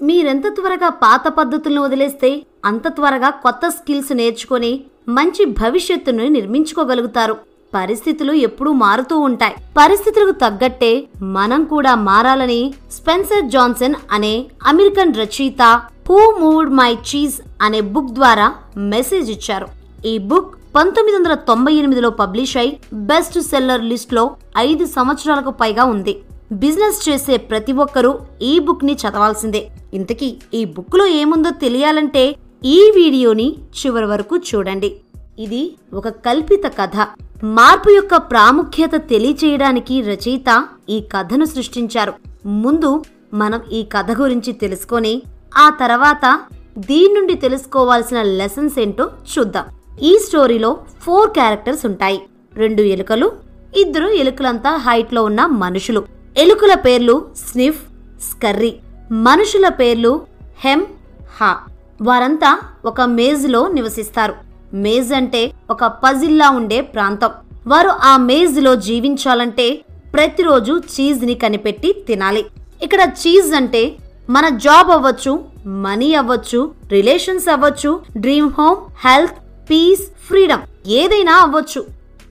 మీరెంత త్వరగా పాత పద్ధతులను వదిలేస్తే అంత త్వరగా కొత్త స్కిల్స్ నేర్చుకొని మంచి భవిష్యత్తును నిర్మించుకోగలుగుతారు. పరిస్థితులు ఎప్పుడూ మారుతూ ఉంటాయి. పరిస్థితులకు తగ్గట్టే మనం కూడా మారాలని స్పెన్సర్ జాన్సన్ అనే అమెరికన్ రచయిత హూ మూడ్ మై చీజ్ అనే బుక్ ద్వారా మెసేజ్ ఇచ్చారు. ఈ బుక్ పంతొమ్మిది వందల తొంభై ఎనిమిదిలో పబ్లిష్ అయి బెస్ట్ సెల్లర్ లిస్ట్లో ఐదు సంవత్సరాలకు పైగా ఉంది. బిజినెస్ చేసే ప్రతి ఒక్కరూ ఈ బుక్ని చదవాల్సిందే. ఇంతకీ ఈ బుక్లో ఏముందో తెలియాలంటే ఈ వీడియోని చివరి వరకు చూడండి. ఇది ఒక కల్పిత కథ. మార్పు యొక్క ప్రాముఖ్యత తెలియచేయడానికి రచయిత ఈ కథను సృష్టించారు. ముందు మనం ఈ కథ గురించి తెలుసుకొని ఆ తర్వాత దీని నుండి తెలుసుకోవాల్సిన లెసన్స్ ఏంటో చూద్దాం. ఈ స్టోరీలో ఫోర్ క్యారెక్టర్స్ ఉంటాయి. రెండు ఎలుకలు ఇద్దరు ఎలుకలంతా హైట్లో ఉన్న మనుషులు. ఎలుకల పేర్లు స్నిఫ్ స్కర్రీ. మనుషుల పేర్లు హెమ్ హా. వారంతా ఒక మేజ్లో నివసిస్తారు. మేజ్ అంటే ఒక పజిల్లా ఉండే ప్రాంతం. వారు ఆ మేజ్లో జీవించాలంటే ప్రతిరోజు చీజ్ని కనిపెట్టి తినాలి. ఇక్కడ చీజ్ అంటే మన జాబ్ అవ్వచ్చు మనీ అవ్వచ్చు రిలేషన్స్ అవ్వచ్చు dream home health peace freedom ఏదైనా అవ్వచ్చు.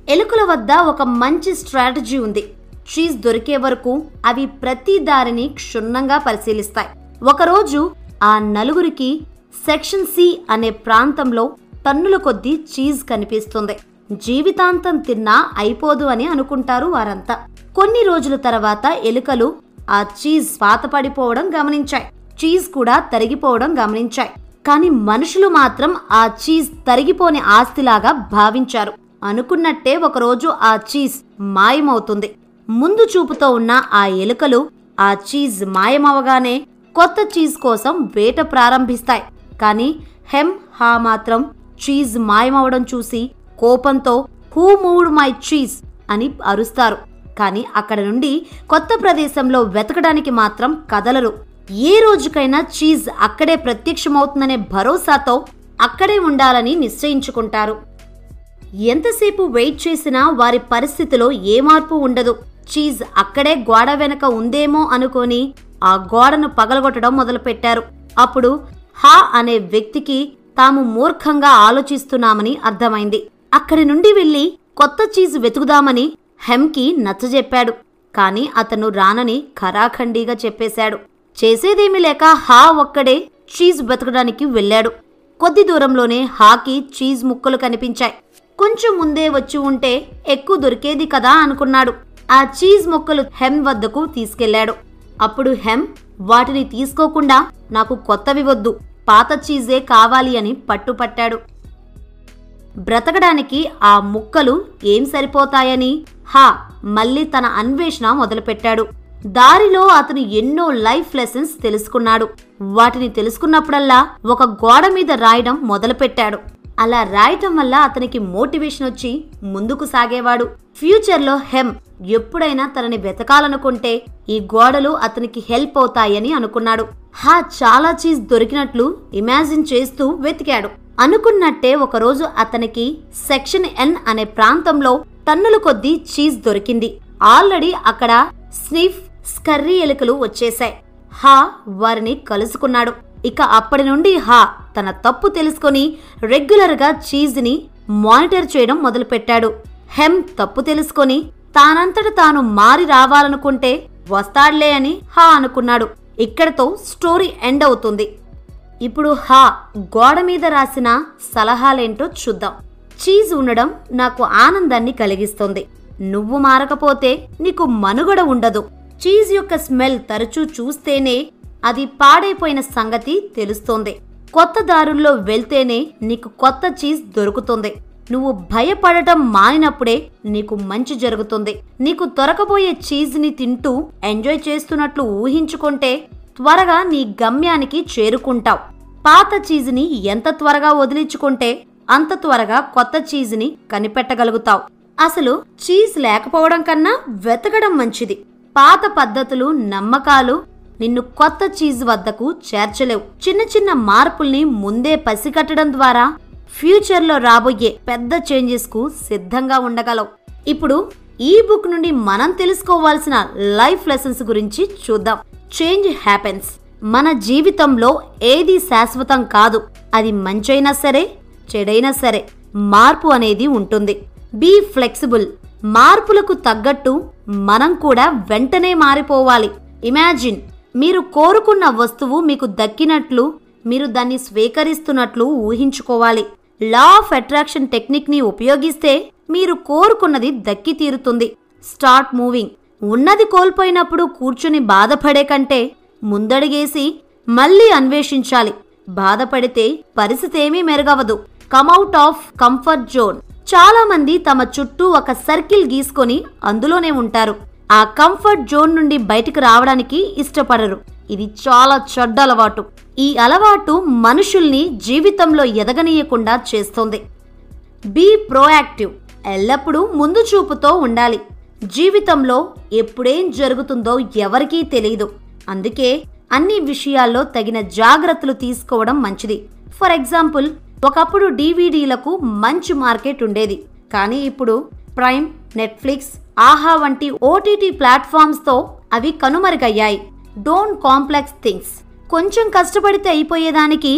ఎలుకల వద్ద ఒక మంచి స్ట్రాటజీ ఉంది. చీజ్ దొరికే వరకు అవి ప్రతి దారిని క్షుణ్ణంగా పరిశీలిస్తాయి. ఒకరోజు ఆ నలుగురికి సెక్షన్ సి అనే ప్రాంతంలో టన్నుల కొద్దీ చీజ్ కనిపిస్తుంది. జీవితాంతం తిన్నా అయిపోదు అని అనుకుంటారు వారంతా. కొన్ని రోజుల తర్వాత ఎలుకలు ఆ చీజ్ పాతపడిపోవడం గమనించాయి. చీజ్ కూడా తరిగిపోవడం గమనించాయి. కానీ మనుషులు మాత్రం ఆ చీజ్ తరిగిపోని ఆస్తిలాగా భావించారు. అనుకున్నట్టే ఒకరోజు ఆ చీజ్ మాయమవుతుంది. ముందు చూపుతో ఉన్న ఆ ఎలుకలు ఆ చీజ్ మాయమవగానే కొత్త చీజ్ కోసం వేట ప్రారంభిస్తాయి. కానీ హెమ్ హా మాత్రం చీజ్ మాయమవడం చూసి కోపంతో హూ మూడ్ మై చీజ్ అని అరుస్తారు. కానీ అక్కడ నుండి కొత్త ప్రదేశంలో వెతకడానికి మాత్రం కదలరు. ఏ రోజుకైనా చీజ్ అక్కడే ప్రత్యక్షమవుతుందనే భరోసాతో అక్కడే ఉండాలని నిశ్చయించుకుంటారు. ఎంతసేపు వెయిట్ చేసినా వారి పరిస్థితిలో ఏ మార్పు ఉండదు. చీజ్ అక్కడే గోడ వెనక ఉందేమో అనుకొని ఆ గోడను పగలగొట్టడం మొదలుపెట్టారు. అప్పుడు హా అనే వ్యక్తికి తాము మూర్ఖంగా ఆలోచిస్తున్నామని అర్థమైంది. అక్కడి నుండి వెళ్ళి కొత్త చీజ్ వెతుకుదామని హెమ్కి నచ్చజెప్పాడు. కాని అతను రానని ఖరాఖండీగా చెప్పేశాడు. చేసేదేమీ లేక హా ఒక్కడే చీజ్ వెతకడానికి వెళ్ళాడు. కొద్ది దూరంలోనే హాకి చీజ్ ముక్కలు కనిపించాయి. కొంచెం ముందే వచ్చి ఉంటే ఎక్కువ దొరికేది కదా అనుకున్నాడు. ఆ చీజ్ ముక్కలు హెమ్ వద్దకు తీసుకెళ్ళాడు. అప్పుడు హెమ్ వాటిని తీసుకోకుండా నాకు కొత్తవి వద్దు. పాత చీజే కావాలి అని పట్టుపట్టాడు. బ్రతకడానికి ఆ ముక్కలు ఏం సరిపోతాయని? హా మళ్ళీ తన అన్వేషణ మొదలుపెట్టాడు. దారిలో అతను ఎన్నో లైఫ్ లెసన్స్ తెలుసుకున్నాడు. వాటిని తెలుసుకున్నప్పుడల్లా ఒక గోడ మీద రాయడం మొదలుపెట్టాడు. అలా రాయటం వల్ల అతనికి మోటివేషన్ వచ్చి ముందుకు సాగేవాడు. ఫ్యూచర్లో హెమ్ ఎప్పుడైనా తనని వెతకాలనుకుంటే ఈ గోడలు అతనికి హెల్ప్ అవుతాయని అనుకున్నాడు. హా చాలా చీజ్ దొరికినట్లు ఇమాజిన్ చేస్తూ వెతికాడు. అనుకున్నట్టే ఒకరోజు అతనికి సెక్షన్ ఎన్ అనే ప్రాంతంలో టన్నుల కొద్దీ చీజ్ దొరికింది. ఆల్రెడీ అక్కడ స్నిఫ్ స్కర్రీ ఎలుకలు వచ్చేశాయి. హా వారిని కలుసుకున్నాడు. ఇక అప్పటి నుండి హా తన తప్పు తెలుసుకొని రెగ్యులర్గా చీజ్ని మానిటర్ చేయడం మొదలుపెట్టాడు. హెమ్ తప్పు తెలుసుకొని తానంతట తాను మారి రావాలనుకుంటే వస్తాడులే అని హా అనుకున్నాడు. ఇక్కడతో స్టోరీ ఎండ్ అవుతుంది. ఇప్పుడు హా గోడ మీద రాసిన సలహాలేంటో చూద్దాం. చీజ్ ఉండడం నాకు ఆనందాన్ని కలిగిస్తుంది. నువ్వు మారకపోతే నీకు మనుగడ ఉండదు. చీజ్ యొక్క స్మెల్ తరచూ చూస్తేనే అది పాడైపోయిన సంగతి తెలుస్తోంది. కొత్త దారుల్లో వెళ్తేనే నీకు కొత్త చీజ్ దొరుకుతుంది. నువ్వు భయపడటం మానినప్పుడే నీకు మంచి జరుగుతుంది. నీకు దొరకబోయే చీజ్ని తింటూ ఎంజాయ్ చేస్తున్నట్లు ఊహించుకుంటే త్వరగా నీ గమ్యానికి చేరుకుంటావు. పాత చీజ్ని ఎంత త్వరగా వదిలించుకుంటే అంత త్వరగా కొత్త చీజ్ని కనిపెట్టగలుగుతావు. అసలు చీజ్ లేకపోవడం కన్నా వెతకడం మంచిది. పాత పద్ధతులు నమ్మకాలు నిన్ను కొత్త చీజ్ వద్దకు చేర్చలేవు. చిన్న చిన్న మార్పుల్ని ముందే పసిగట్టడం ద్వారా ఫ్యూచర్లో రాబోయే పెద్ద చేంజెస్కు సిద్ధంగా ఉండగలవు. ఇప్పుడు ఈ బుక్ నుండి మనం తెలుసుకోవాల్సిన లైఫ్ లెసన్స్ గురించి చూద్దాం. Change happens. మన జీవితంలో ఏది శాశ్వతం కాదు. అది మంచైనా సరే చెడైనా సరే మార్పు అనేది ఉంటుంది. Be flexible. మార్పులకు తగ్గట్టు మనం కూడా వెంటనే మారిపోవాలి. ఇమాజిన్. మీరు కోరుకున్న వస్తువు మీకు దక్కినట్లు మీరు దాన్ని స్వీకరిస్తున్నట్లు ఊహించుకోవాలి. లా ఆఫ్ అట్రాక్షన్ టెక్నిక్ని ఉపయోగిస్తే మీరు కోరుకున్నది దక్కి తీరుతుంది. స్టార్ట్ మూవింగ్ ఉన్నది కోల్పోయినప్పుడు కూర్చుని బాధపడే కంటే ముందడిగేసి మళ్ళీ అన్వేషించాలి. బాధపడితే పరిస్థితి ఏమీ మెరుగవదు. Come out of comfort zone చాలామంది తమ చుట్టూ ఒక సర్కిల్ గీసుకొని అందులోనే ఉంటారు. ఆ కంఫర్ట్ జోన్ నుండి బయటకు రావడానికి ఇష్టపడరు. ఇది చాలా చెడ్డ అలవాటు. ఈ అలవాటు మనుషుల్ని జీవితంలో ఎదగనీయకుండా చేస్తుంది. Be proactive. ఎల్లప్పుడూ ముందు చూపుతో ఉండాలి. జీవితంలో ఎప్పుడేం జరుగుతుందో ఎవరికీ తెలియదు అందుకే అన్ని విషయాల్లో తగిన జాగ్రత్తలు తీసుకోవడం మంచిది. ఫర్ ఎగ్జాంపుల్ ఒకప్పుడు డీవీడీలకు మంచి మార్కెట్ ఉండేది. కానీ ఇప్పుడు ప్రైమ్ నెట్ఫ్లిక్స్ ఆహా వంటి ఓటీటీ ప్లాట్ఫామ్స్తో అవి కనుమరుగయ్యాయి. డోంట్ కాంప్లెక్స్ థింగ్స్ కొంచెం కష్టపడితే అయిపోయేదానికి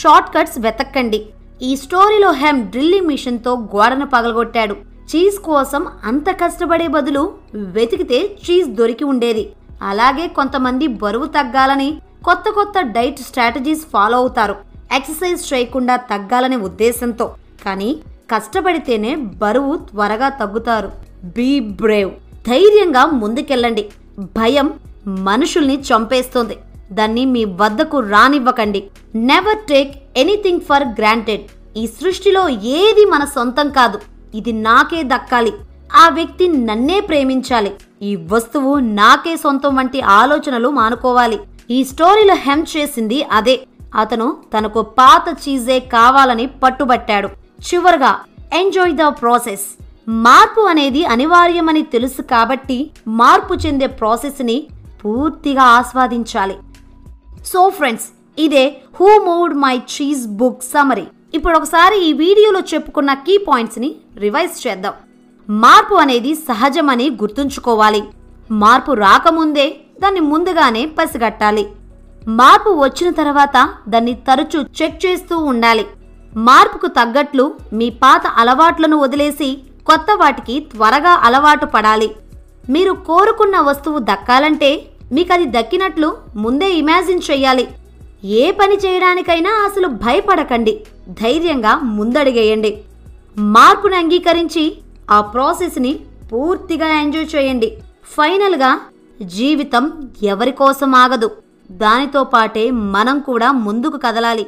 షార్ట్ కట్స్ వెతక్కండి. ఈ స్టోరీలో హెమ్ డ్రిల్లింగ్ మిషన్తో గోడను పగలగొట్టాడు. చీజ్ కోసం అంత కష్టపడే బదులు వెతికితే చీజ్ దొరికి ఉండేది. అలాగే కొంతమంది బరువు తగ్గాలని కొత్త కొత్త డైట్ స్ట్రాటజీస్ ఫాలో అవుతారు. ఎక్సర్సైజ్ చేయకుండా తగ్గాలనే ఉద్దేశంతో. కానీ కష్టపడితేనే బరువు త్వరగా తగ్గుతారు. Be brave. ధైర్యంగా ముందుకెళ్ళండి. భయం మనుషుల్ని చంపేస్తుంది. దాన్ని మీ వద్దకు రానివ్వకండి. Never take anything for granted ఈ సృష్టిలో ఏది మన సొంతం కాదు. ఇది నాకే దక్కాలి. ఆ వ్యక్తి నన్నే ప్రేమించాలి. ఈ వస్తువు నాకే సొంతం వంటి ఆలోచనలు మానుకోవాలి. ఈ స్టోరీలో హెమ్ చేసింది అదే. అతను తనకు పాత చీజే కావాలని పట్టుబట్టాడు. చివరగా ఎంజాయ్ ద ప్రాసెస్ మార్పు అనేది అనివార్యమని తెలుసు కాబట్టి మార్పు చెందే ప్రాసెస్ని పూర్తిగా ఆస్వాదించాలి. సో ఫ్రెండ్స్ ఇదే who moved my cheese book summary ఇప్పుడు ఒకసారి ఈ వీడియోలో చెప్పుకున్న కీ పాయింట్స్ని రివైజ్ చేద్దాం. మార్పు అనేది సహజమని గుర్తుంచుకోవాలి. మార్పు రాకముందే దాన్ని ముందుగానే పసిగట్టాలి. మార్పు వచ్చిన తర్వాత దాన్ని తరచూ చెక్ చేస్తూ ఉండాలి. మార్పుకు తగ్గట్లు మీ పాత అలవాట్లను వదిలేసి కొత్త వాటికి త్వరగా అలవాటు పడాలి. మీరు కోరుకున్న వస్తువు దక్కాలంటే మీకు అది దక్కినట్లు ముందే ఇమాజిన్ చెయ్యాలి. ఏ పని చేయడానికైనా అసలు భయపడకండి. ధైర్యంగా ముందడిగేయండి. మార్పును అంగీకరించి ఆ ప్రాసెస్ని పూర్తిగా ఎంజాయ్ చేయండి. ఫైనల్గా జీవితం ఎవరి కోసం ఆగదు. దానితో పాటే మనం కూడా ముందుకు కదలాలి.